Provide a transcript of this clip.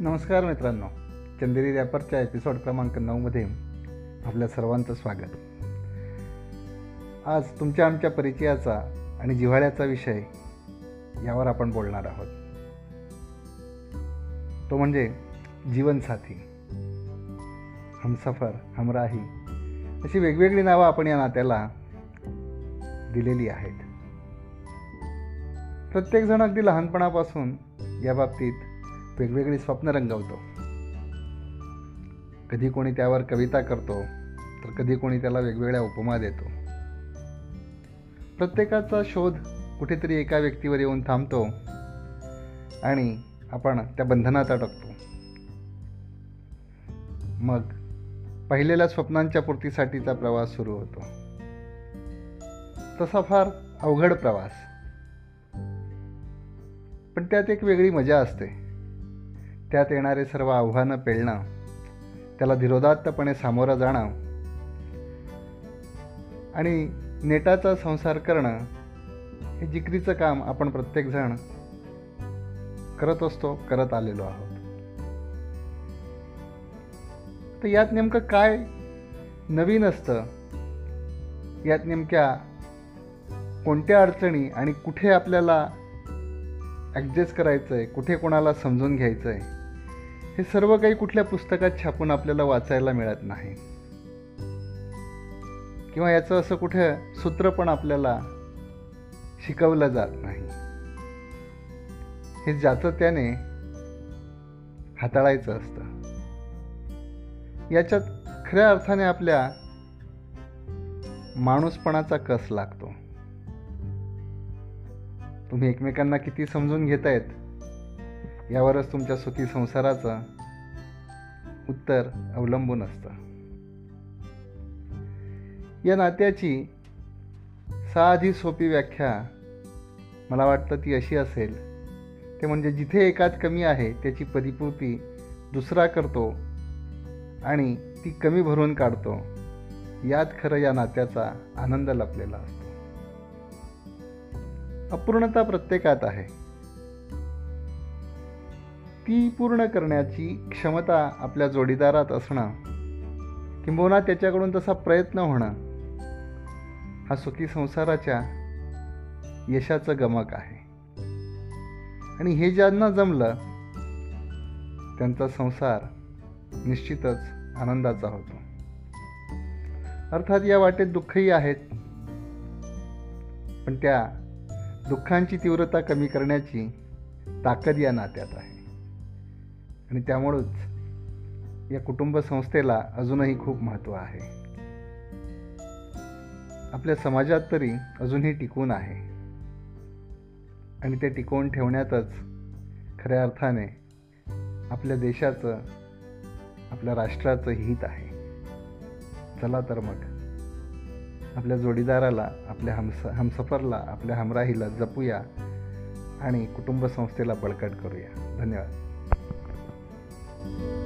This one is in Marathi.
नमस्कार मित्रांनो. चंदेरी रॅपरच्या एपिसोड क्रमांक नऊमध्ये आपल्या सर्वांचं स्वागत. आज तुमच्या आमच्या परिचयाचा आणि जिव्हाळ्याचा विषय यावर आपण बोलणार आहोत. तो म्हणजे जीवनसाथी हमसफर हमराही अशी वेगवेगळी नावं आपण या नात्याला दिलेली आहेत. प्रत्येकजण अगदी लहानपणापासून या बाबतीत वेगवेगळी स्वप्न रंगवतो. कधी कोणी त्यावर कविता करतो तर कधी कोणी त्याला वेगवेगळ्या उपमा देतो. प्रत्येकाचा शोध कुठेतरी एका व्यक्तीवर येऊन थांबतो आणि आपण त्या बंधनात अडकतो. मग पहिलेल्या स्वप्नांच्या पूर्तीसाठीचा प्रवास सुरू होतो. तसा फार अवघड प्रवास. पण त्यात एक वेगळी मजा असते. त्यात येणारे सर्व आव्हानं पेलणं त्याला धीरोदात्तपणे सामोरं जाणं आणि नेटाचा संसार करणं हे जिकरीचं काम आपण प्रत्येकजण करत असतो करत आलेलो आहोत. तर यात नेमकं काय नवीन असतं? यात नेमक्या कोणत्या अडचणी आणि कुठे आपल्याला ॲडजस्ट करायचं आहे कुठे कोणाला समजून घ्यायचं आहे हे सर्व काही कुठल्या पुस्तकात छापून आपल्याला वाचायला मिळत नाही. किंवा याचं असं कुठे सूत्र पण आपल्याला शिकवलं जात नाही. हे ज्याचं त्याने हाताळायचं असतं. याच्यात खऱ्या अर्थाने आपल्या माणूसपणाचा कस लागतो? तुम्ही एकमेकांना किती समजून घेतायत यावरच तुमच्या सुखी संसाराचं उत्तर अवलंबून असतं. या नात्याची साधी सोपी व्याख्या मला वाटतं ती अशी असेल ते म्हणजे जिथे एकात कमी आहे त्याची परिपूर्ती दुसरा करतो आणि ती कमी भरून काढतो यात खरं या नात्याचा आनंद लपलेला असतो. अपूर्णता प्रत्येकात आहे. ती पूर्ण करण्याची क्षमता आपल्या जोडीदारात असणं किंबहुना त्याच्याकडून तसा प्रयत्न होणं हा सुखी संसाराच्या यशाचं गमक आहे. आणि हे ज्यांना जमलं त्यांचा संसार निश्चितच आनंदाचा होतो. अर्थात या वाटेत दुःखही आहेत पण त्या दुःखांची तीव्रता कमी करण्याची ताकद या नात्यात आहे. आणि त्यामुळंच या कुटुंब संस्थेला अजूनही खूप महत्त्व आहे. आपल्या समाजात तरी अजूनही टिकून आहे. आणि ते टिकवून ठेवण्यातच खऱ्या अर्थाने आपल्या देशाचं आपल्या राष्ट्राचं हित आहे. चला तर मग आपल्या जोडीदाराला आपल्या हमस हमसफरला आपल्या हमराहीला जपूया आणि कुटुंब संस्थेला बळकट करूया. धन्यवाद. thank you